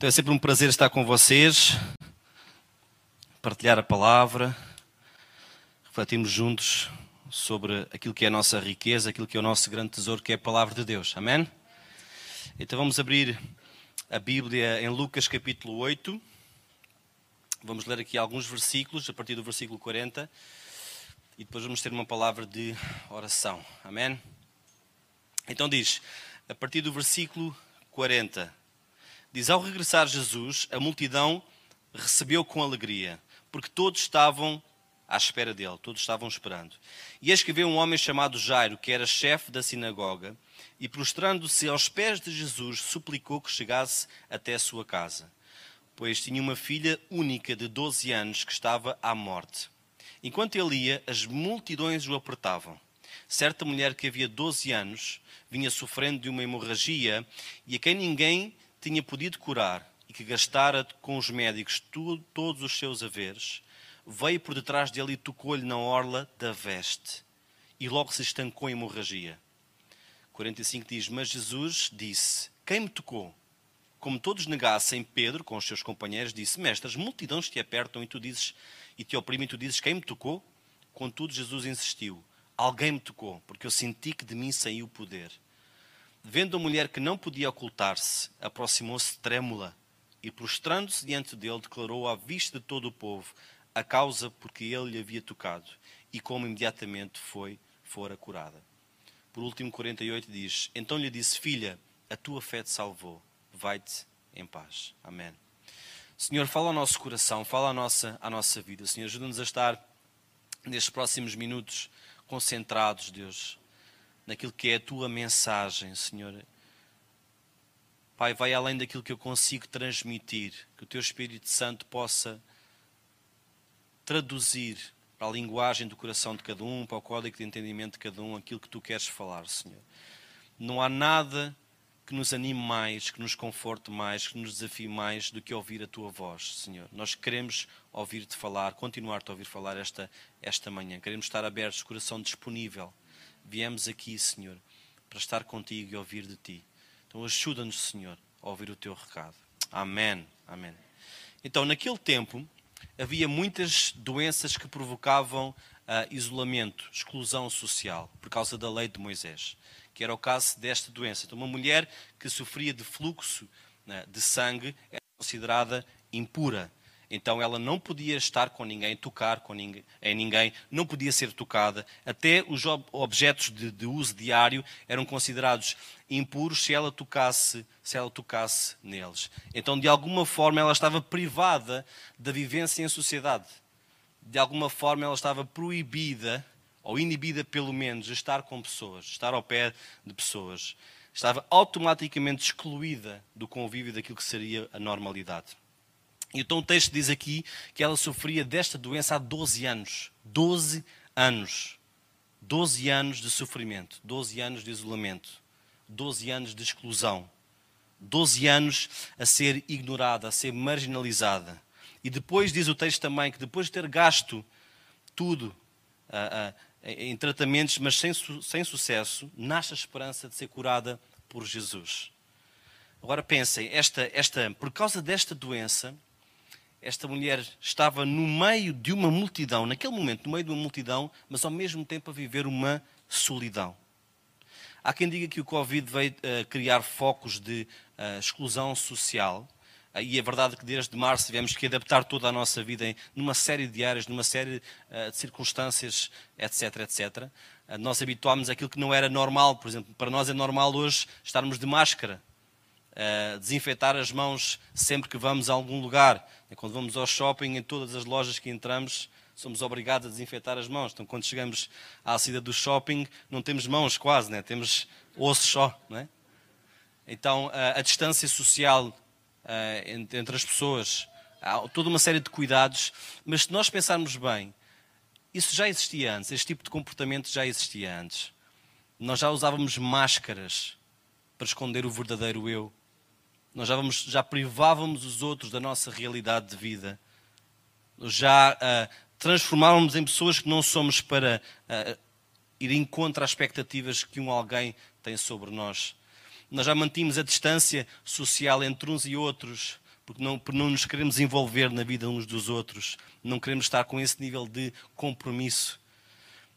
Então é sempre um prazer estar com vocês, partilhar a palavra, refletirmos juntos sobre aquilo que é a nossa riqueza, aquilo que é o nosso grande tesouro, que é a palavra de Deus. Amém? Então vamos abrir a Bíblia em Lucas capítulo 8. Vamos ler aqui alguns versículos, a partir do versículo 40, e depois vamos ter uma palavra de oração. Amém? Então diz, a partir do versículo 40. Diz: Ao regressar Jesus, a multidão recebeu com alegria, porque todos estavam à espera dele, todos estavam esperando. E eis que veio um homem chamado Jairo, que era chefe da sinagoga, e prostrando-se aos pés de Jesus, suplicou que chegasse até a sua casa, pois tinha uma filha única de 12 anos que estava à morte. Enquanto ele ia, as multidões o apertavam. Certa mulher que havia 12 anos vinha sofrendo de uma hemorragia e a quem ninguém tinha podido curar e que gastara com os médicos tudo, todos os seus haveres, veio por detrás dele e tocou-lhe na orla da veste. E logo se estancou a hemorragia. 45 diz: Mas Jesus disse: Quem me tocou? Como todos negassem, Pedro, com os seus companheiros, disse: Mestre, as multidões te apertam e tu dizes e te oprimem, e tu dizes: Quem me tocou? Contudo, Jesus insistiu: Alguém me tocou, porque eu senti que de mim saiu o poder. Vendo a mulher que não podia ocultar-se, aproximou-se trêmula e, prostrando-se diante dele, declarou à vista de todo o povo a causa porque ele lhe havia tocado e como imediatamente foi fora curada. Por último, 48 diz: Então lhe disse: Filha, a tua fé te salvou, vai-te em paz. Amém. Senhor, fala ao nosso coração, fala à nossa, à nossa vida. Senhor, ajuda-nos a estar nestes próximos minutos concentrados, Deus, naquilo que é a tua mensagem, Senhor. Pai, vai além daquilo que eu consigo transmitir, que o teu Espírito Santo possa traduzir para a linguagem do coração de cada um, para o código de entendimento de cada um, aquilo que tu queres falar, Senhor. Não há nada que nos anime mais, que nos conforte mais, que nos desafie mais do que ouvir a tua voz, Senhor. Nós queremos ouvir-te falar, continuar-te a ouvir falar esta, esta manhã. Queremos estar abertos, coração disponível viemos aqui, Senhor, para estar contigo e ouvir de ti. Então ajuda-nos, Senhor, a ouvir o teu recado. Amém. Amém. Então, naquele tempo, havia muitas doenças que provocavam uh, isolamento, exclusão social, por causa da lei de Moisés, que era o caso desta doença. Então, uma mulher que sofria de fluxo uh, de sangue era considerada impura. Então ela não podia estar com ninguém, tocar com ninguém, em ninguém, não podia ser tocada. Até os objetos de, de, uso diário eram considerados impuros se ela tocasse, se ela tocasse neles. Então de alguma forma ela estava privada da vivência em sociedade. De alguma forma ela estava proibida ou inibida pelo menos de estar com pessoas, estar ao pé de pessoas. Estava automaticamente excluída do convívio daquilo que seria a normalidade. Então o texto diz aqui que ela sofria desta doença há 12 anos. 12 anos. 12 anos de sofrimento, 12 anos de isolamento, 12 anos de exclusão, 12 anos a ser ignorada, a ser marginalizada. E depois diz o texto também que depois de ter gasto tudo uh, uh, em tratamentos, mas sem, sem sucesso, nasce a esperança de ser curada por Jesus. Agora pensem, esta, esta, por causa desta doença, esta mulher estava no meio de uma multidão, naquele momento, no meio de uma multidão, mas ao mesmo tempo a viver uma solidão. Há quem diga que o Covid veio uh, criar focos de uh, exclusão social, uh, e é verdade que desde março tivemos que adaptar toda a nossa vida em numa série de áreas, numa série de circunstâncias, etc, etc. nós habituámos àquilo que não era normal, por exemplo, para nós é normal hoje estarmos de máscara, uh, desinfetar as mãos sempre que vamos a algum lugar. Quando vamos ao shopping, em todas as lojas que entramos, somos obrigados a desinfetar as mãos. Então, quando chegamos à saída do shopping, não temos mãos quase, né? temos ossos só. Né? Então, uh, a distância social uh, entre, entre as pessoas, há toda uma série de cuidados, mas se nós pensarmos bem, isso já existia antes, este tipo de comportamento já existia antes. Nós já usávamos máscaras para esconder o verdadeiro eu. Nós já, vamos, já privávamos os outros da nossa realidade de vida. Já uh, transformávamos em pessoas que não somos para uh, ir em contra às expectativas que um alguém tem sobre nós. Nós já mantínhamos a distância social entre uns e outros porque não, por não nos queremos envolver na vida uns dos outros, não queremos estar com esse nível de compromisso.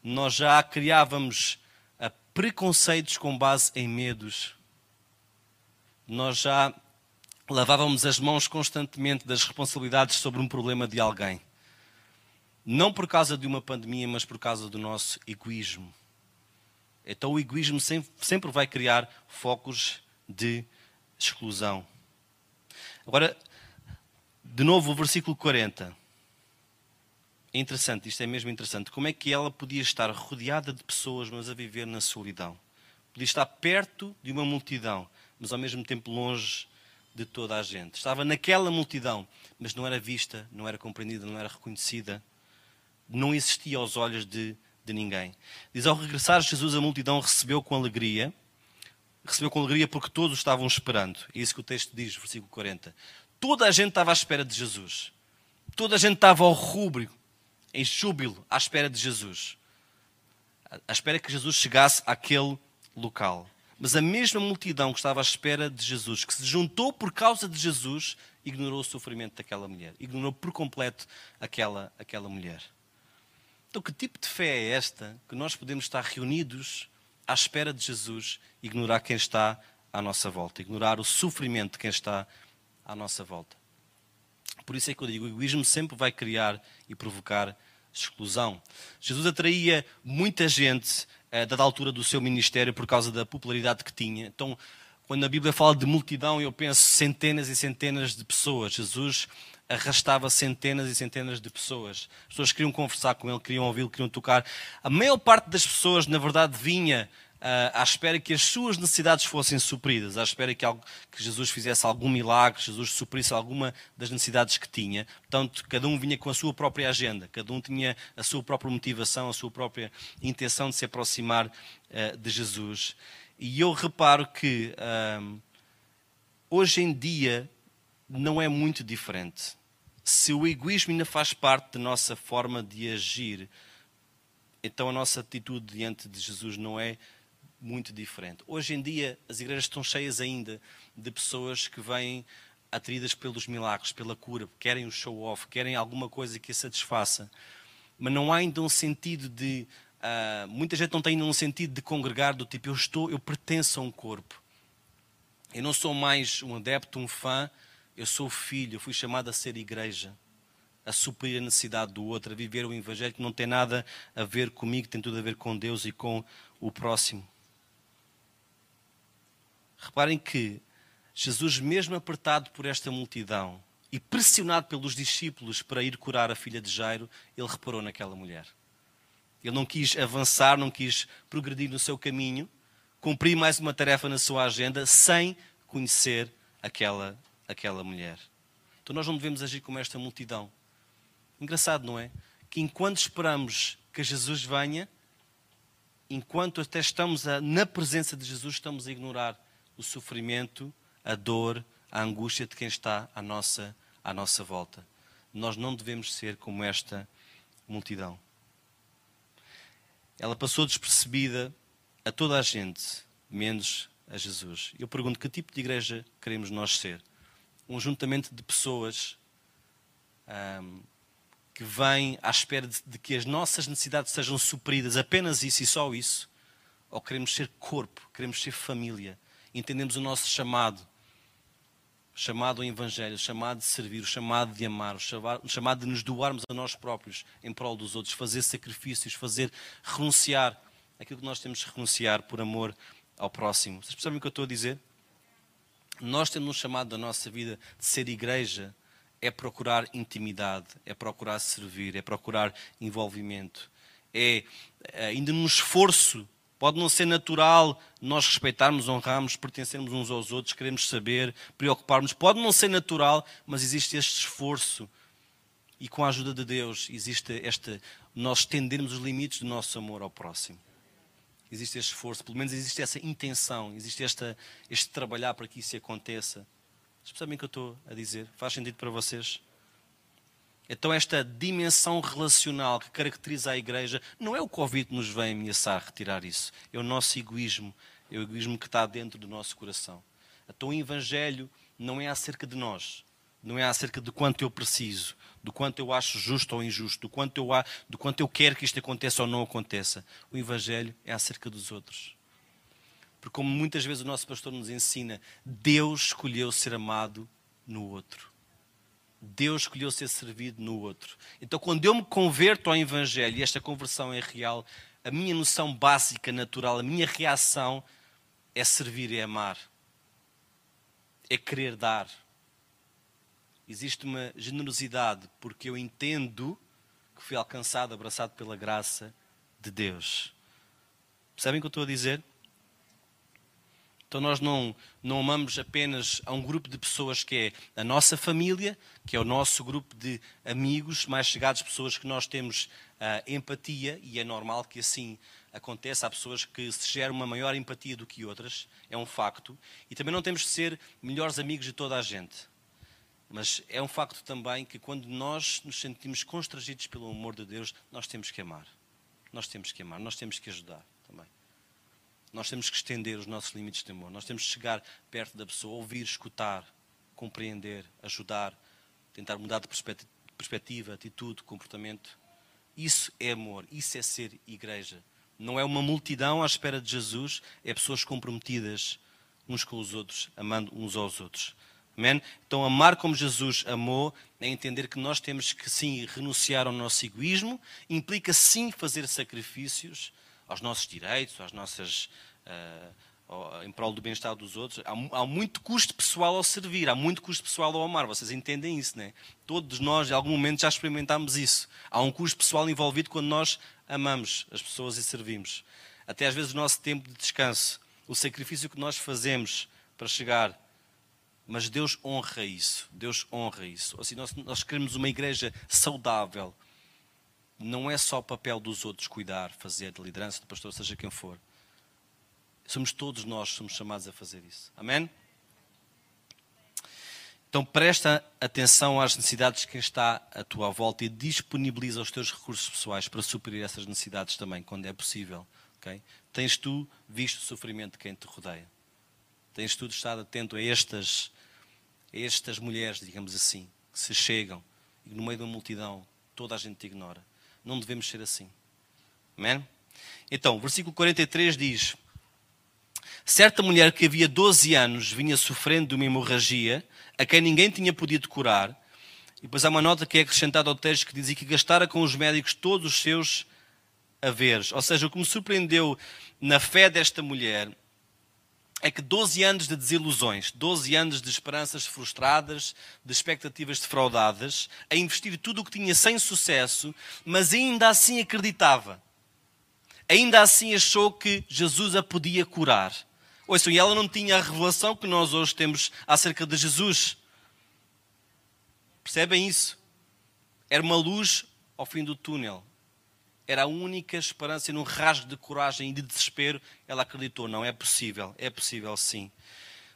Nós já criávamos ah, preconceitos com base em medos. Nós já lavávamos as mãos constantemente das responsabilidades sobre um problema de alguém. Não por causa de uma pandemia, mas por causa do nosso egoísmo. Então o egoísmo sempre vai criar focos de exclusão. Agora, de novo, o versículo 40. É interessante, isto é mesmo interessante. Como é que ela podia estar rodeada de pessoas, mas a viver na solidão? Podia estar perto de uma multidão, mas ao mesmo tempo longe de toda a gente. Estava naquela multidão, mas não era vista, não era compreendida, não era reconhecida. Não existia aos olhos de, de ninguém. Diz: ao regressar Jesus, a multidão recebeu com alegria recebeu com alegria porque todos estavam esperando. É isso que o texto diz, versículo 40. Toda a gente estava à espera de Jesus. Toda a gente estava ao rubro, em júbilo, à espera de Jesus. À espera que Jesus chegasse àquele local. Mas a mesma multidão que estava à espera de Jesus, que se juntou por causa de Jesus, ignorou o sofrimento daquela mulher. Ignorou por completo aquela, aquela mulher. Então, que tipo de fé é esta que nós podemos estar reunidos à espera de Jesus, ignorar quem está à nossa volta, ignorar o sofrimento de quem está à nossa volta. Por isso é que eu digo, o egoísmo sempre vai criar e provocar exclusão. Jesus atraía muita gente eh, a altura do seu ministério por causa da popularidade que tinha. Então, quando a Bíblia fala de multidão, eu penso centenas e centenas de pessoas. Jesus arrastava centenas e centenas de pessoas. As pessoas queriam conversar com ele, queriam ouvi-lo, queriam tocar. A maior parte das pessoas, na verdade, vinha à espera que as suas necessidades fossem supridas, à espera que, algo, que Jesus fizesse algum milagre, Jesus suprisse alguma das necessidades que tinha. Portanto, cada um vinha com a sua própria agenda, cada um tinha a sua própria motivação, a sua própria intenção de se aproximar uh, de Jesus. E eu reparo que uh, hoje em dia não é muito diferente. Se o egoísmo ainda faz parte da nossa forma de agir, então a nossa atitude diante de Jesus não é muito diferente. Hoje em dia, as igrejas estão cheias ainda de pessoas que vêm atraídas pelos milagres, pela cura, querem o show-off, querem alguma coisa que a satisfaça. Mas não há ainda um sentido de. Uh, muita gente não tem ainda um sentido de congregar, do tipo, eu estou, eu pertenço a um corpo. Eu não sou mais um adepto, um fã, eu sou filho, eu fui chamado a ser igreja, a suprir a necessidade do outro, a viver o Evangelho que não tem nada a ver comigo, tem tudo a ver com Deus e com o próximo. Reparem que Jesus, mesmo apertado por esta multidão e pressionado pelos discípulos para ir curar a filha de Jairo, ele reparou naquela mulher. Ele não quis avançar, não quis progredir no seu caminho, cumprir mais uma tarefa na sua agenda sem conhecer aquela aquela mulher. Então nós não devemos agir como esta multidão. Engraçado, não é? Que enquanto esperamos que Jesus venha, enquanto até estamos a, na presença de Jesus, estamos a ignorar o sofrimento, a dor, a angústia de quem está à nossa, à nossa volta. Nós não devemos ser como esta multidão. Ela passou despercebida a toda a gente, menos a Jesus. Eu pergunto que tipo de igreja queremos nós ser? um juntamento de pessoas que vêm à espera de, de, que as nossas necessidades sejam supridas, apenas isso e só isso, ou queremos ser corpo, queremos ser família, entendemos o nosso chamado, chamado ao Evangelho, chamado de servir, chamado de amar, chamado de nos doarmos a nós próprios em prol dos outros, fazer sacrifícios, fazer renunciar aquilo que nós temos de renunciar por amor ao próximo. Vocês percebem o que eu estou a dizer? nós temos um chamado da nossa vida de ser igreja é procurar intimidade, é procurar servir, é procurar envolvimento. É, é ainda num esforço, pode não ser natural nós respeitarmos, honrarmos, pertencermos uns aos outros, queremos saber, preocuparmos. Pode não ser natural, mas existe este esforço. E com a ajuda de Deus, existe este, nós estendermos os limites do nosso amor ao próximo existe este esforço, pelo menos existe essa intenção, existe esta, este trabalhar para que isso aconteça. Especialmente o que eu estou a dizer, faz sentido para vocês? Então, esta dimensão relacional que caracteriza a igreja, não é o Covid que nos vem ameaçar retirar isso, é o nosso egoísmo, é o egoísmo que está dentro do nosso coração. Então, o Evangelho não é acerca de nós, não é acerca de quanto eu preciso, do quanto eu acho justo ou injusto, do quanto eu, do quanto eu quero que isto aconteça ou não aconteça. O Evangelho é acerca dos outros. Porque, como muitas vezes o nosso pastor nos ensina, Deus escolheu ser amado no outro. Deus escolheu ser servido no outro. Então, quando eu me converto ao Evangelho e esta conversão é real, a minha noção básica, natural, a minha reação é servir e amar. É querer dar. Existe uma generosidade porque eu entendo que fui alcançado, abraçado pela graça de Deus. Percebem o que eu estou a dizer? Então nós não, não amamos apenas a um grupo de pessoas que é a nossa família, que é o nosso grupo de amigos mais chegados, pessoas que nós temos uh, empatia, e é normal que assim aconteça. Há pessoas que se geram uma maior empatia do que outras, é um facto. E também não temos de ser melhores amigos de toda a gente. Mas é um facto também que quando nós nos sentimos constrangidos pelo amor de Deus, nós temos que amar. Nós temos que amar, nós temos que ajudar também. Nós temos que estender os nossos limites de amor. Nós temos que chegar perto da pessoa, ouvir, escutar, compreender, ajudar, tentar mudar de perspectiva, atitude, comportamento. Isso é amor, isso é ser igreja. Não é uma multidão à espera de Jesus, é pessoas comprometidas uns com os outros, amando uns aos outros. Amém? Então, amar como Jesus amou é entender que nós temos que sim renunciar ao nosso egoísmo, implica sim fazer sacrifícios, aos nossos direitos, às nossas. Uh, em prol do bem-estar dos outros. Há, há, muito custo pessoal ao servir, há muito custo pessoal ao amar. Vocês entendem isso, não é? Todos nós, em algum momento, já experimentámos isso. Há um custo pessoal envolvido quando nós amamos as pessoas e servimos. Até às vezes o nosso tempo de descanso, o sacrifício que nós fazemos para chegar. Mas Deus honra isso. Deus honra isso. Assim, nós, nós queremos uma igreja saudável, não é só o papel dos outros cuidar, fazer, de liderança, do pastor, seja quem for. Somos todos nós somos chamados a fazer isso. Amém? Então presta atenção às necessidades de quem está à tua volta e disponibiliza os teus recursos pessoais para suprir essas necessidades também, quando é possível. Okay? Tens tu visto o sofrimento de quem te rodeia? Tens tu estado atento a estas, a estas mulheres, digamos assim, que se chegam e no meio uma multidão toda a gente te ignora? Não devemos ser assim. Amém? Então, versículo 43 diz: Certa mulher que havia 12 anos vinha sofrendo de uma hemorragia, a quem ninguém tinha podido curar. E depois há uma nota que é acrescentada ao texto que dizia que gastara com os médicos todos os seus haveres. Ou seja, o que me surpreendeu na fé desta mulher é que 12 anos de desilusões, 12 anos de esperanças frustradas, de expectativas defraudadas, a investir tudo o que tinha sem sucesso, mas ainda assim acreditava. Ainda assim achou que Jesus a podia curar. Ouçam, e ela não tinha a revelação que nós hoje temos acerca de Jesus. Percebem isso? Era uma luz ao fim do túnel era a única esperança e num rasgo de coragem e de desespero, ela acreditou: não, é possível, é possível sim.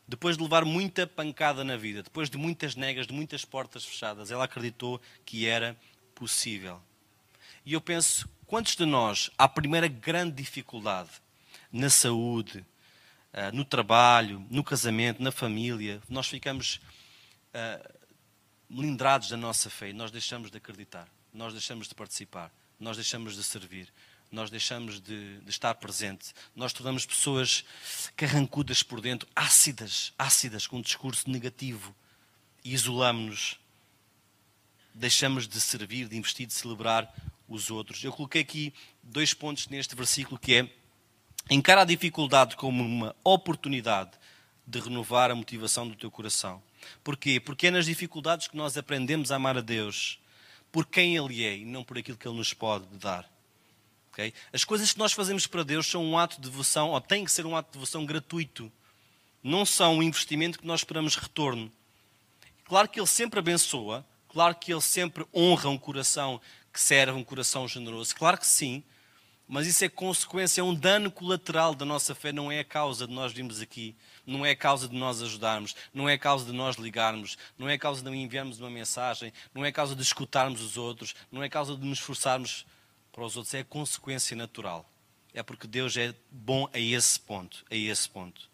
Depois de levar muita pancada na vida, depois de muitas negas, de muitas portas fechadas, ela acreditou que era possível. E eu penso: quantos de nós, à primeira grande dificuldade, na saúde, ah, no trabalho, no casamento, na família, nós ficamos uh, melindrados da nossa fé e nós deixamos de acreditar, nós deixamos de participar nós deixamos de servir, nós deixamos de, de, estar presente, nós tornamos pessoas carrancudas por dentro, ácidas, ácidas, com um discurso negativo, e isolamos-nos. Deixamos de servir, de investir, de celebrar os outros. Eu coloquei aqui dois pontos neste versículo que é encara a dificuldade como uma oportunidade de renovar a motivação do teu coração. Porquê? Porque é nas dificuldades que nós aprendemos a amar a Deus por quem Ele é e não por aquilo que Ele nos pode dar. Okay? As coisas que nós fazemos para Deus são um ato de devoção, ou tem que ser um ato de devoção gratuito. Não são um investimento que nós esperamos retorno. Claro que Ele sempre abençoa, claro que Ele sempre honra um coração que serve, um coração generoso, claro que sim, mas isso é consequência, é um dano colateral da nossa fé, não é a causa de nós virmos aqui não é causa de nós ajudarmos, não é causa de nós ligarmos, não é causa de enviarmos uma mensagem, não é causa de escutarmos os outros, não é causa de nos esforçarmos para os outros, é a consequência natural. É porque Deus é bom a esse ponto, a esse ponto.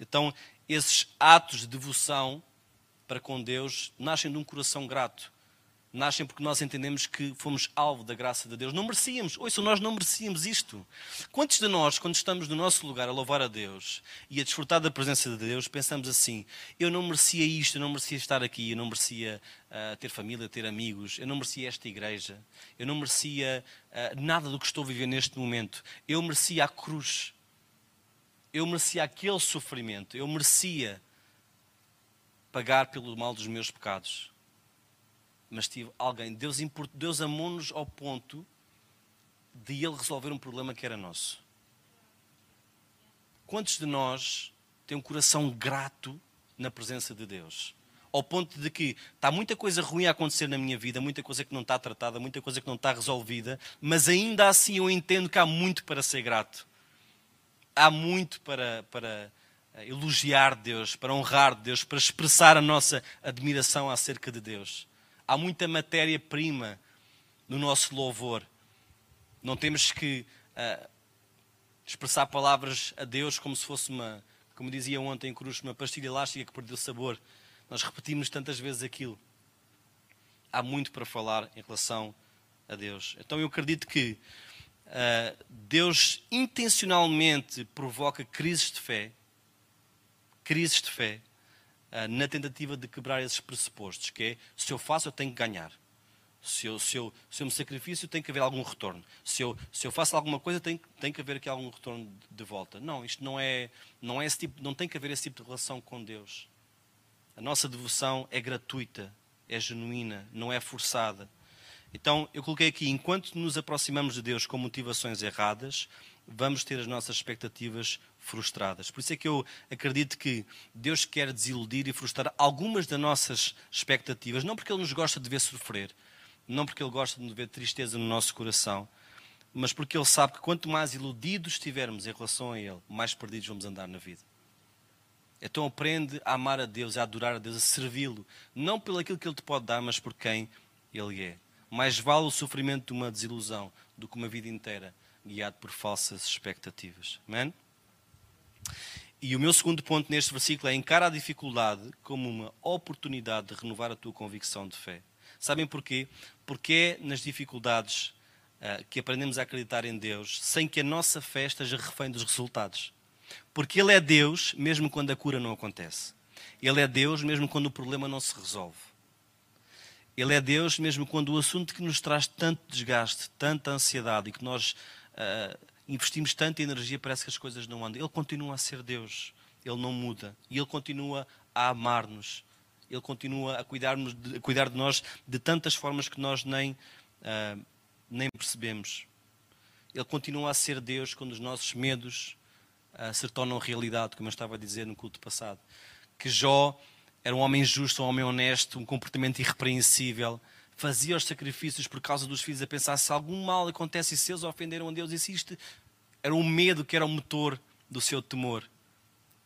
Então, esses atos de devoção para com Deus nascem de um coração grato nascem porque nós entendemos que fomos alvo da graça de Deus. Não merecíamos, ouçam, nós não merecíamos isto. Quantos de nós, quando estamos no nosso lugar a louvar a Deus e a desfrutar da presença de Deus, pensamos assim: eu não merecia isto, eu não merecia estar aqui, eu não merecia uh, ter família, ter amigos, eu não merecia esta igreja, eu não merecia uh, nada do que estou a viver neste momento, eu merecia a cruz, eu merecia aquele sofrimento, eu merecia pagar pelo mal dos meus pecados mas tive alguém. Deus, Deus amou-nos ao ponto de Ele resolver um problema que era nosso. Quantos de nós têm um coração grato na presença de Deus? Ao ponto de que está muita coisa ruim a acontecer na minha vida, muita coisa que não está tratada, muita coisa que não está resolvida, mas ainda assim eu entendo que há muito para ser grato. Há muito para, para eh, elogiar Deus, para honrar Deus, para expressar a nossa admiração acerca de Deus. Há muita matéria-prima no nosso louvor. Não temos que uh, expressar palavras a Deus como se fosse uma, como dizia ontem em Cruz, uma pastilha elástica que perdeu sabor. Nós repetimos tantas vezes aquilo. Há muito para falar em relação a Deus. Então eu acredito que uh, Deus intencionalmente provoca crises de fé, crises de fé, na tentativa de quebrar esses pressupostos, que é, se eu faço, eu tenho que ganhar. Se eu, se eu, se eu me sacrifício, tem que haver algum retorno. Se eu, se eu faço alguma coisa, tem, tem que haver aqui algum retorno de volta. Não, isto não é, não é esse tipo, não tem que haver esse tipo de relação com Deus. A nossa devoção é gratuita, é genuína, não é forçada. Então, eu coloquei aqui, enquanto nos aproximamos de Deus com motivações erradas, vamos ter as nossas expectativas frustradas. Por isso é que eu acredito que Deus quer desiludir e frustrar algumas das nossas expectativas, não porque Ele nos gosta de ver sofrer, não porque Ele gosta de ver tristeza no nosso coração, mas porque Ele sabe que quanto mais iludidos estivermos em relação a Ele, mais perdidos vamos andar na vida. Então aprende a amar a Deus, a adorar a Deus, a servi-lo, não pelo aquilo que Ele te pode dar, mas por quem Ele é. Mais vale o sofrimento de uma desilusão do que uma vida inteira guiado por falsas expectativas. Amém? E o meu segundo ponto neste versículo é encara a dificuldade como uma oportunidade de renovar a tua convicção de fé. Sabem porquê? Porque é nas dificuldades uh, que aprendemos a acreditar em Deus sem que a nossa fé esteja refém dos resultados. Porque Ele é Deus mesmo quando a cura não acontece. Ele é Deus mesmo quando o problema não se resolve. Ele é Deus mesmo quando o assunto que nos traz tanto desgaste, tanta ansiedade e que nós uh, investimos tanta energia, parece que as coisas não andam. Ele continua a ser Deus, Ele não muda e Ele continua a amar-nos. Ele continua a, cuidar-nos, a cuidar de nós de tantas formas que nós nem, uh, nem percebemos. Ele continua a ser Deus quando os nossos medos uh, se tornam realidade, como eu estava a dizer no culto passado. Que Jó era um homem justo, um homem honesto, um comportamento irrepreensível fazia os sacrifícios por causa dos filhos, a pensar se algum mal acontece e se eles ofenderam a Deus, e se isto era um medo que era o motor do seu temor.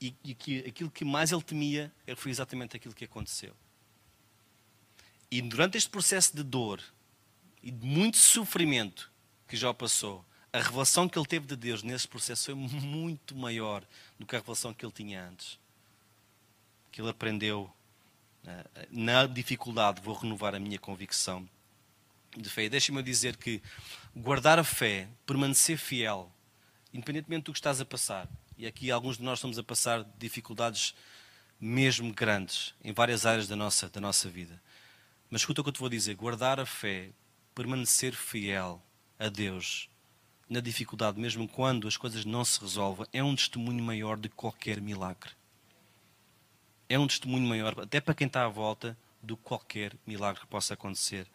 E, e que aquilo que mais ele temia foi exatamente aquilo que aconteceu. E durante este processo de dor e de muito sofrimento que já passou, a revelação que ele teve de Deus nesse processo foi muito maior do que a revelação que ele tinha antes. Que ele aprendeu na dificuldade, vou renovar a minha convicção de fé. Deixa-me dizer que guardar a fé, permanecer fiel, independentemente do que estás a passar, e aqui alguns de nós estamos a passar dificuldades mesmo grandes em várias áreas da nossa, da nossa vida. Mas escuta o que eu te vou dizer: guardar a fé, permanecer fiel a Deus na dificuldade, mesmo quando as coisas não se resolvem, é um testemunho maior de qualquer milagre é um testemunho maior, até para quem está à volta, do que qualquer milagre que possa acontecer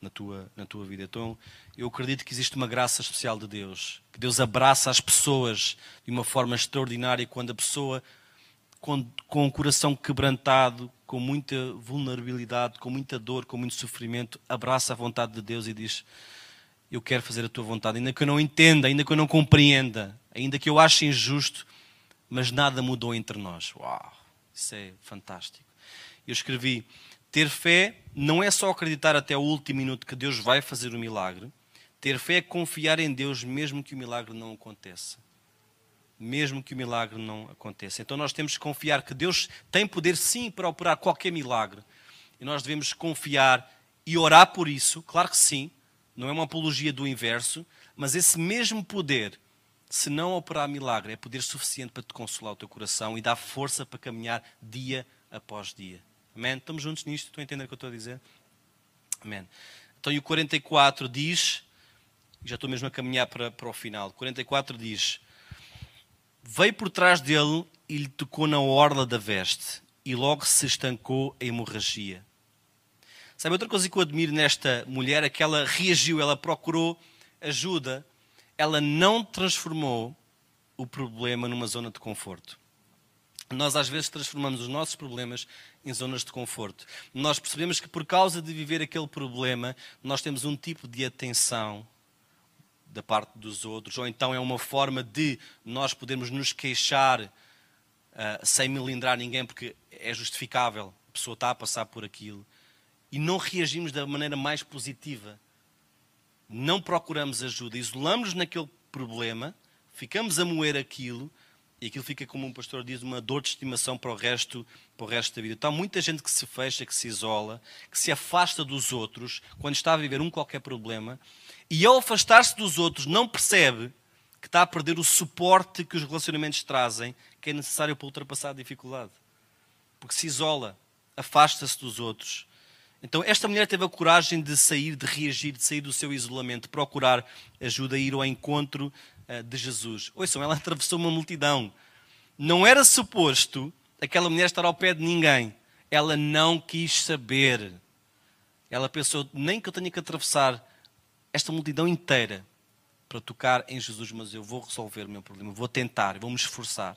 na tua, na tua vida. Então, eu acredito que existe uma graça especial de Deus, que Deus abraça as pessoas de uma forma extraordinária quando a pessoa, com, com o coração quebrantado, com muita vulnerabilidade, com muita dor, com muito sofrimento, abraça a vontade de Deus e diz: Eu quero fazer a tua vontade, ainda que eu não entenda, ainda que eu não compreenda, ainda que eu ache injusto, mas nada mudou entre nós. Uau! Isso é fantástico. Eu escrevi: ter fé não é só acreditar até o último minuto que Deus vai fazer o milagre. Ter fé é confiar em Deus mesmo que o milagre não aconteça. mesmo que o milagre não aconteça. Então nós temos que confiar que Deus tem poder sim para operar qualquer milagre. E nós devemos confiar e orar por isso, claro que sim, não é uma apologia do inverso, mas esse mesmo poder, se não operar milagre, é poder suficiente para te consolar o teu coração e dar força para caminhar dia após dia. Amém? Estamos juntos nisto? Estão a entender o que eu estou a dizer? Amém. Então, e o 44 diz, já estou mesmo a caminhar para, para o final, 44 diz: Veio por trás dele e lhe tocou na orla da veste, e logo se estancou a hemorragia. Sabe, outra coisa que eu admiro nesta mulher é que ela reagiu, ela procurou ajuda, ela não transformou o problema numa zona de conforto. Nós às vezes transformamos os nossos problemas em zonas de conforto. Nós percebemos que por causa de viver aquele problema, nós temos um tipo de atenção da parte dos outros, ou então é uma forma de nós podermos nos queixar uh, sem melindrar ninguém, porque é justificável, a pessoa está a passar por aquilo, e não reagimos da maneira mais positiva. Não procuramos ajuda, isolamos-nos naquele problema, ficamos a moer aquilo, e aquilo fica, como um pastor diz, uma dor de estimação para o resto, para o resto da vida. Então, há muita gente que se fecha, que se isola, que se afasta dos outros quando está a viver um qualquer problema, e ao afastar-se dos outros não percebe que está a perder o suporte que os relacionamentos trazem, que é necessário para ultrapassar a dificuldade. Porque se isola, afasta-se dos outros. Então, esta mulher teve a coragem de sair, de reagir, de sair do seu isolamento, procurar ajuda, ir ao encontro uh, de Jesus. Ouçam, ela atravessou uma multidão. Não era suposto aquela mulher estar ao pé de ninguém. Ela não quis saber. Ela pensou, nem que eu tenha que atravessar esta multidão inteira para tocar em Jesus, mas eu vou resolver o meu problema, vou tentar, vou me esforçar.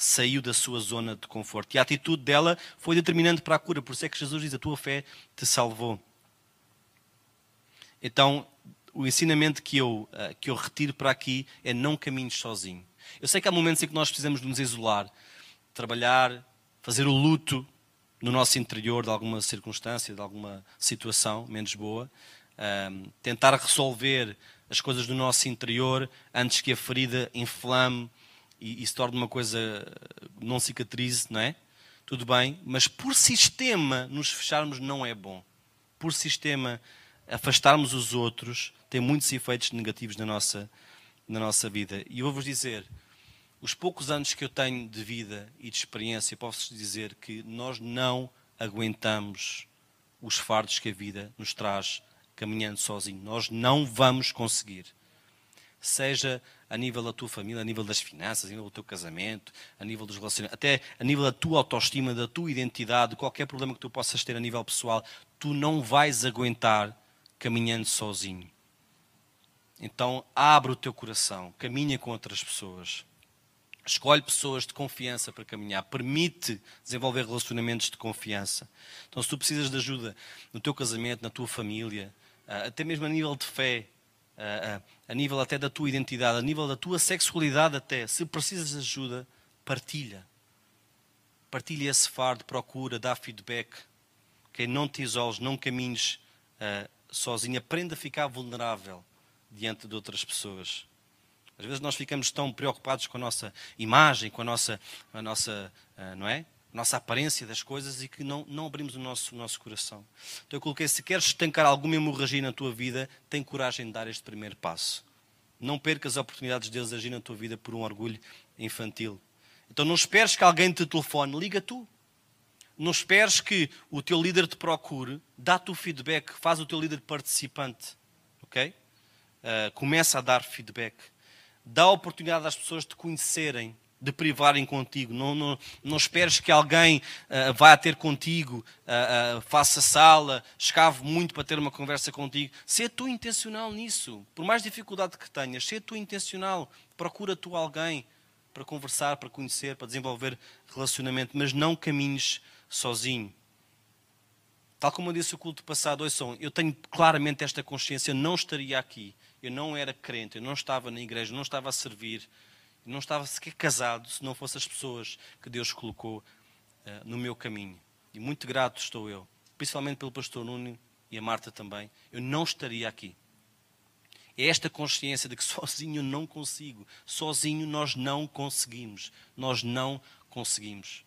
Saiu da sua zona de conforto. E a atitude dela foi determinante para a cura. Por isso é que Jesus diz: A tua fé te salvou. Então, o ensinamento que eu, eh, que eu retiro para aqui é não caminhes sozinho. Eu sei que há momentos em que nós precisamos de nos isolar, trabalhar, fazer o luto no nosso interior de alguma circunstância, de alguma situação menos boa um, tentar resolver as coisas do nosso interior antes que a ferida inflame e, e se torne uma coisa não cicatrize, não é? Tudo bem, mas por sistema nos fecharmos não é bom. Por sistema afastarmos os outros tem muitos efeitos negativos na nossa, na nossa vida. E eu vou-vos dizer, os poucos anos que eu tenho de vida e de experiência, posso dizer que nós não aguentamos os fardos que a vida nos traz caminhando sozinho. Nós não vamos conseguir. Seja a nível da tua família, a nível das finanças, a nível do teu casamento, a nível dos relacionamentos, até a nível da tua autoestima, da tua identidade, qualquer problema que tu possas ter a nível pessoal, tu não vais aguentar caminhando sozinho. Então, abre o teu coração, caminha com outras pessoas. Escolhe pessoas de confiança para caminhar. Permite desenvolver relacionamentos de confiança. Então, se tu precisas de ajuda no teu casamento, na tua família, ah, até mesmo a nível de fé, a nível até da tua identidade, a nível da tua sexualidade até, se precisas de ajuda, partilha. Partilha esse fardo, procura, dá feedback. Okay? Não te isoles, não caminhes uh, sozinho. Aprenda a ficar vulnerável diante de outras pessoas. Às vezes nós ficamos tão preocupados com a nossa imagem, com a nossa, a nossa uh, não é? Nossa aparência das coisas e que não, não abrimos o nosso, o nosso coração. Então eu coloquei, se queres estancar alguma hemorragia na tua vida, tem coragem de dar este primeiro passo. Não percas a oportunidade de Deus agir na tua vida por um orgulho infantil. Então não esperes que alguém te telefone, liga tu. Não esperes que o teu líder te procure, dá-te o feedback, faz o teu líder participante. Ok? Uh, começa a dar feedback. Dá a oportunidade às pessoas de te conhecerem de privarem contigo. Não, não, não esperes que alguém uh, vá ter contigo, uh, uh, faça sala, escave muito para ter uma conversa contigo. Sê tu intencional nisso. Por mais dificuldade que tenhas, sê tu intencional. Procura tu alguém para conversar, para conhecer, para desenvolver relacionamento, mas não caminhes sozinho. Tal como eu disse o culto passado, ouçam, eu tenho claramente esta consciência, eu não estaria aqui, eu não era crente, eu não estava na igreja, eu não estava a servir, não estava sequer casado se não fossem as pessoas que Deus colocou uh, no meu caminho. E muito grato estou eu, principalmente pelo pastor Nuno e a Marta também. Eu não estaria aqui. É esta consciência de que sozinho não consigo. Sozinho nós não conseguimos. Nós não conseguimos.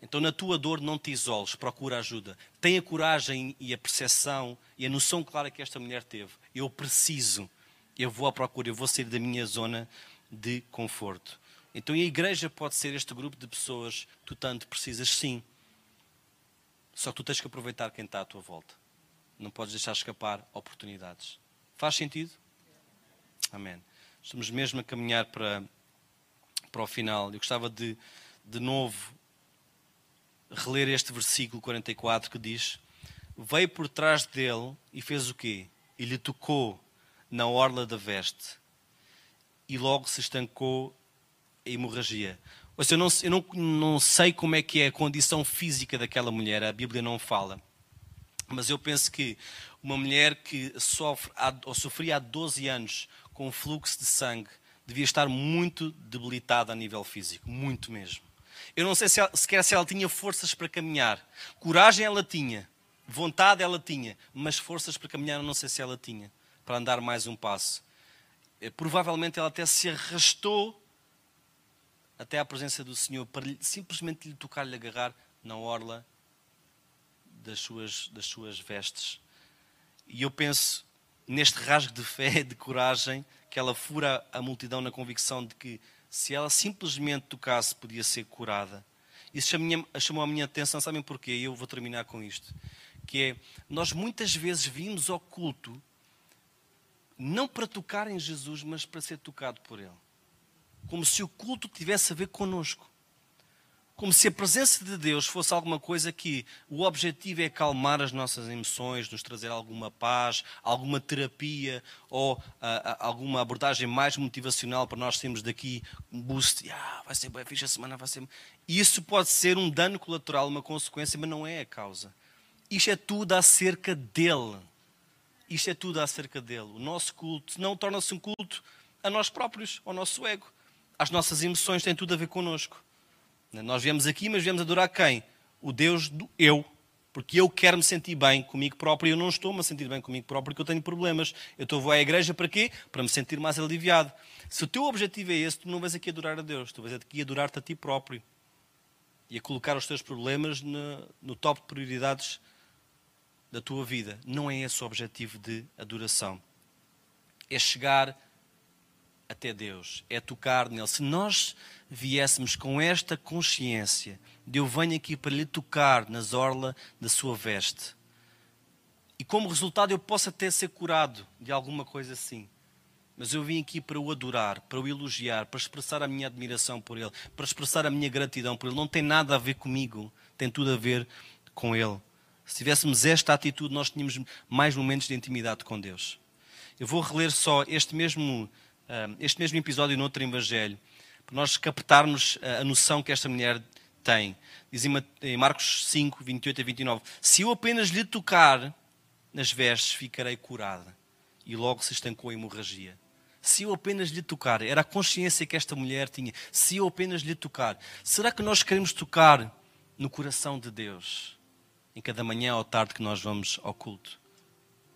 Então, na tua dor, não te isoles, procura ajuda. Tenha coragem e a percepção e a noção clara que esta mulher teve. Eu preciso, eu vou à procura, eu vou sair da minha zona de conforto. Então, a igreja pode ser este grupo de pessoas que tu tanto precisas, sim. Só que tu tens que aproveitar quem está à tua volta. Não podes deixar escapar oportunidades. Faz sentido? Amém. Estamos mesmo a caminhar para, para o final. Eu gostava de, de novo, reler este versículo 44 que diz: Veio por trás dele e fez o quê? E lhe tocou na orla da veste. E logo se estancou a hemorragia. Ou seja, eu, não, eu não, não sei como é que é a condição física daquela mulher, a Bíblia não fala. Mas eu penso que uma mulher que sofre ou sofria há 12 anos com fluxo de sangue devia estar muito debilitada a nível físico, muito mesmo. Eu não sei se ela, sequer se ela tinha forças para caminhar. Coragem ela tinha, vontade ela tinha, mas forças para caminhar eu não sei se ela tinha, para andar mais um passo. Eh, provavelmente ela até se arrastou até à presença do Senhor para simplesmente lhe tocar, lhe agarrar na orla das suas, das suas vestes. E eu penso neste rasgo de fé, de coragem, que ela fura a multidão na convicção de que se ela simplesmente tocasse, podia ser curada. Isso chamou a minha atenção, sabem porquê? Eu vou terminar com isto. Que é, nós muitas vezes vimos ao culto não para tocar em Jesus, mas para ser tocado por Ele. Como se o culto tivesse a ver connosco como se a presença de Deus fosse alguma coisa que o objetivo é acalmar as nossas emoções, nos trazer alguma paz, alguma terapia ou uh, alguma abordagem mais motivacional para nós termos daqui um boost. Ah, vai ser bem fixe a semana, vai ser. Isso pode ser um dano colateral, uma consequência, mas não é a causa. Isto é tudo acerca dele. Isto é tudo acerca dele. O nosso culto não torna-se um culto a nós próprios, ao nosso ego. As nossas emoções têm tudo a ver connosco. Nós viemos aqui, mas viemos adorar quem? O Deus do eu. Porque eu quero me sentir bem comigo próprio e eu não estou-me a sentir bem comigo próprio porque eu tenho problemas. Eu estou à igreja para quê? Para me sentir mais aliviado. Se o teu objetivo é esse, tu não vais aqui adorar a Deus, tu vais aqui adorar-te a ti próprio. E a colocar os teus problemas no, no top de prioridades da tua vida. Não é esse o objetivo de adoração. É chegar até Deus, é tocar nele. Se nós viéssemos com esta consciência de eu venho aqui para lhe tocar nas orlas da sua veste, e como resultado eu posso até ser curado de alguma coisa assim. Mas eu vim aqui para o adorar, para o elogiar, para expressar a minha admiração por Ele, para expressar a minha gratidão por Ele. Não tem nada a ver comigo, tem tudo a ver com Ele. Se tivéssemos esta atitude, nós tínhamos mais momentos de intimidade com Deus. Eu vou reler só este mesmo este mesmo episódio no outro Evangelho, para nós captarmos a noção que esta mulher tem. Diz em Marcos 5, 28 a 29: Se eu apenas lhe tocar nas vestes, ficarei curada. E logo se estancou a hemorragia. Se eu apenas lhe tocar, era a consciência que esta mulher tinha. Se eu apenas lhe tocar, será que nós queremos tocar no coração de Deus em cada manhã ou tarde que nós vamos ao culto?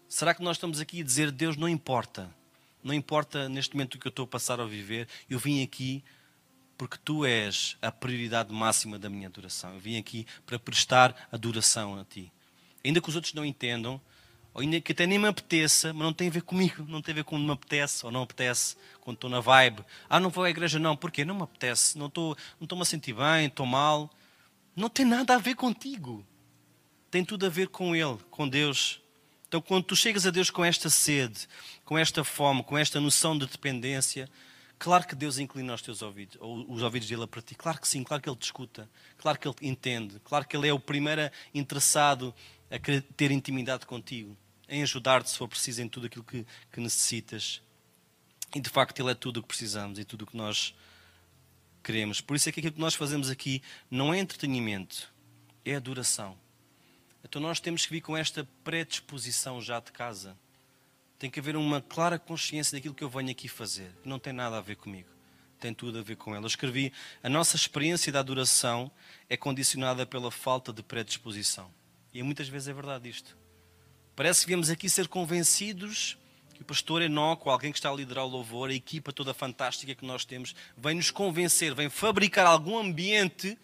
Será que nós estamos aqui a dizer, Deus, não importa, não importa neste momento o que eu estou a passar a viver, eu vim aqui porque tu és a prioridade máxima da minha adoração. Eu vim aqui para prestar adoração a ti. Ainda que os outros não entendam, ou ainda que até nem me apeteça, mas não tem a ver comigo, não tem a ver com me apetece ou não apetece, quando estou na vibe. Ah, não vou à igreja, não. Porquê? Não me apetece, não estou, não estou-me a sentir bem, estou mal. Não tem nada a ver contigo. Tem tudo a ver com Ele, com Deus. Então, quando tu chegas a Deus com esta sede, com esta fome, com esta noção de dependência, claro que Deus inclina os teus ouvidos, ou os ouvidos dele para ti. Claro que sim, claro que ele te escuta, claro que ele entende, claro que ele é o primeiro interessado a ter intimidade contigo, em ajudar-te se for preciso em tudo aquilo que, que necessitas. E de facto, ele é tudo o que precisamos e tudo o que nós queremos. Por isso é que aquilo que nós fazemos aqui não é entretenimento, é adoração. Então nós temos que vir com esta predisposição já de casa. Tem que haver uma clara consciência daquilo que eu venho aqui fazer, que não tem nada a ver comigo, tem tudo a ver com ela. Eu escrevi: a nossa experiência da adoração é condicionada pela falta de predisposição. E muitas vezes é verdade isto. Parece que viemos aqui ser convencidos que o pastor Enoco, alguém que está a liderar o louvor, a equipa toda fantástica que nós temos, vem nos convencer, vem fabricar algum ambiente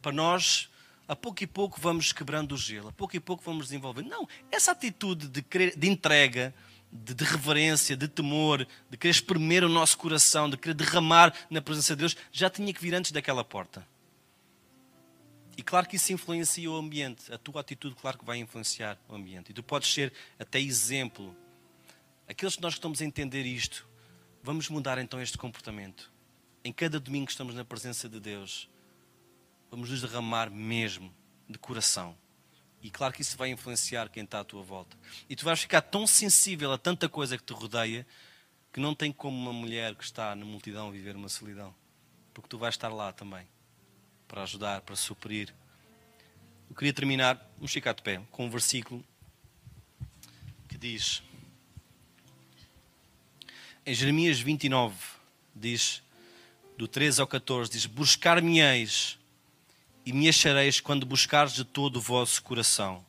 para nós, a pouco e pouco, vamos quebrando o gelo, a pouco e pouco vamos desenvolvendo. Não, essa atitude de, querer, de entrega, de, de, reverência, de temor, de querer espremer o nosso coração, de querer derramar na presença de Deus, já tinha que vir antes daquela porta. E claro que isso influencia o ambiente. A tua atitude, claro que vai influenciar o ambiente. E tu podes ser até exemplo. Aqueles que nós estamos a entender isto, vamos mudar então este comportamento. Em cada domingo que estamos na presença de Deus, vamos nos derramar mesmo de coração. E claro que isso vai influenciar quem está à tua volta. E tu vais ficar tão sensível a tanta coisa que te rodeia que não tem como uma mulher que está na multidão viver uma solidão. Porque tu vais estar lá também para ajudar, para suprir. Eu queria terminar, vamos ficar de pé, com um versículo que diz, em Jeremias 29, diz, do 13 ao 14, diz: Buscar-me-eis e me achareis quando buscares de todo o vosso coração.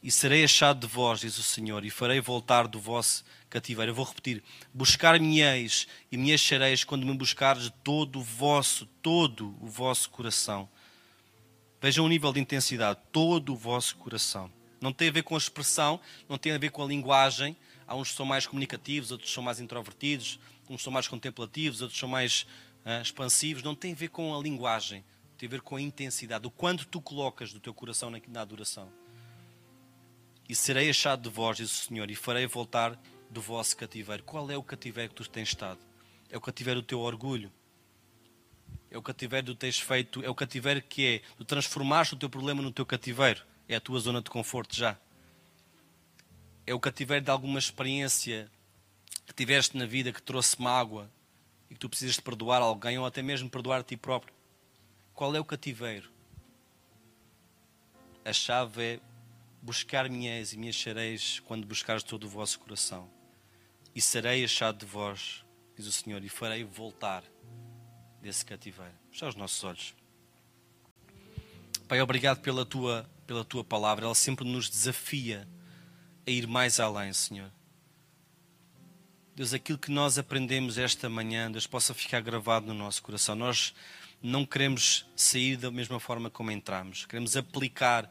E serei achado de vós, diz o Senhor, e farei voltar do vosso cativeiro. Eu vou repetir: Buscar-me-eis e me achareis quando me buscares de todo o vosso, todo o vosso coração. Vejam o nível de intensidade, todo o vosso coração. Não tem a ver com a expressão, não tem a ver com a linguagem. Há uns que são mais comunicativos, outros são mais introvertidos, uns são mais contemplativos, outros são mais uh, expansivos. Não tem a ver com a linguagem, tem a ver com a intensidade, o quanto tu colocas do teu coração na, na adoração e serei achado de vós, diz o Senhor, e farei voltar do vosso cativeiro. Qual é o cativeiro que tu tens estado? É o cativeiro do teu orgulho? É o cativeiro do teres feito? É o cativeiro que é tu transformaste o teu problema no teu cativeiro? É a tua zona de conforto já? É o cativeiro de alguma experiência que tiveste na vida que trouxe mágoa e que tu precisas de perdoar alguém ou até mesmo perdoar a ti próprio? Qual é o cativeiro? A chave é Buscar-me-eis e me achareis quando buscares todo o vosso coração. E serei achado de vós, diz o Senhor, e farei voltar desse cativeiro. Fechar os nossos olhos. Pai, obrigado pela tua, pela tua palavra. Ela sempre nos desafia a ir mais além, Senhor. Deus, aquilo que nós aprendemos esta manhã, Deus, possa ficar gravado no nosso coração. Nós não queremos sair da mesma forma como entramos. Queremos aplicar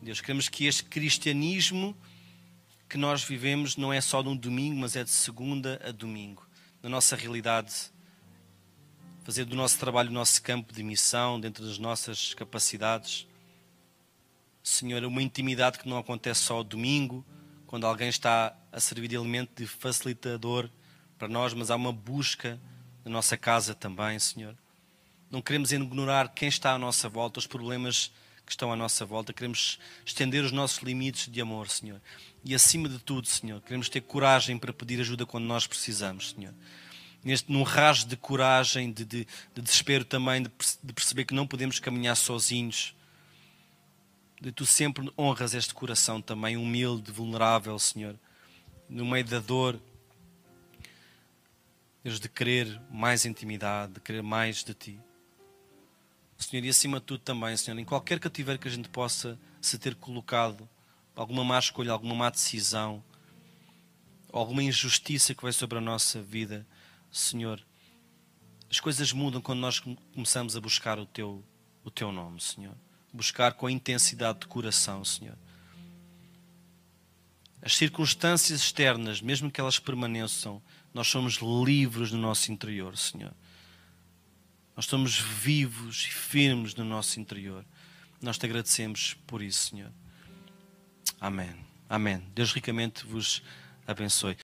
Deus, queremos que este cristianismo que nós vivemos não é só de um domingo, mas é de segunda a domingo. Na nossa realidade, fazer do nosso trabalho o nosso campo de missão, dentro das nossas capacidades. Senhor, uma intimidade que não acontece só domingo, quando alguém está a servir de elemento de facilitador para nós, mas há uma busca na nossa casa também, Senhor. Não queremos ignorar quem está à nossa volta, os problemas que estão à nossa volta. Queremos estender os nossos limites de amor, Senhor. E acima de tudo, Senhor, queremos ter coragem para pedir ajuda quando nós precisamos, Senhor. Neste, num rasgo de coragem, de, de, de desespero também, de, de perceber que não podemos caminhar sozinhos. De tu sempre honras este coração também, humilde, vulnerável, Senhor. No meio da dor, Deus, de querer mais intimidade, de querer mais de Ti. Senhor, e acima de tudo também, Senhor, em qualquer cativeiro que a gente possa se ter colocado, alguma má escolha, alguma má decisão, alguma injustiça que vai sobre a nossa vida, Senhor, as coisas mudam quando nós começamos a buscar o Teu, o teu nome, Senhor. Buscar com intensidade de coração, Senhor. As circunstâncias externas, mesmo que elas permaneçam, nós somos livres no nosso interior, Senhor. Nós estamos vivos e firmes no nosso interior. Nós te agradecemos por isso, Senhor. Amém. Amém. Deus ricamente vos abençoe.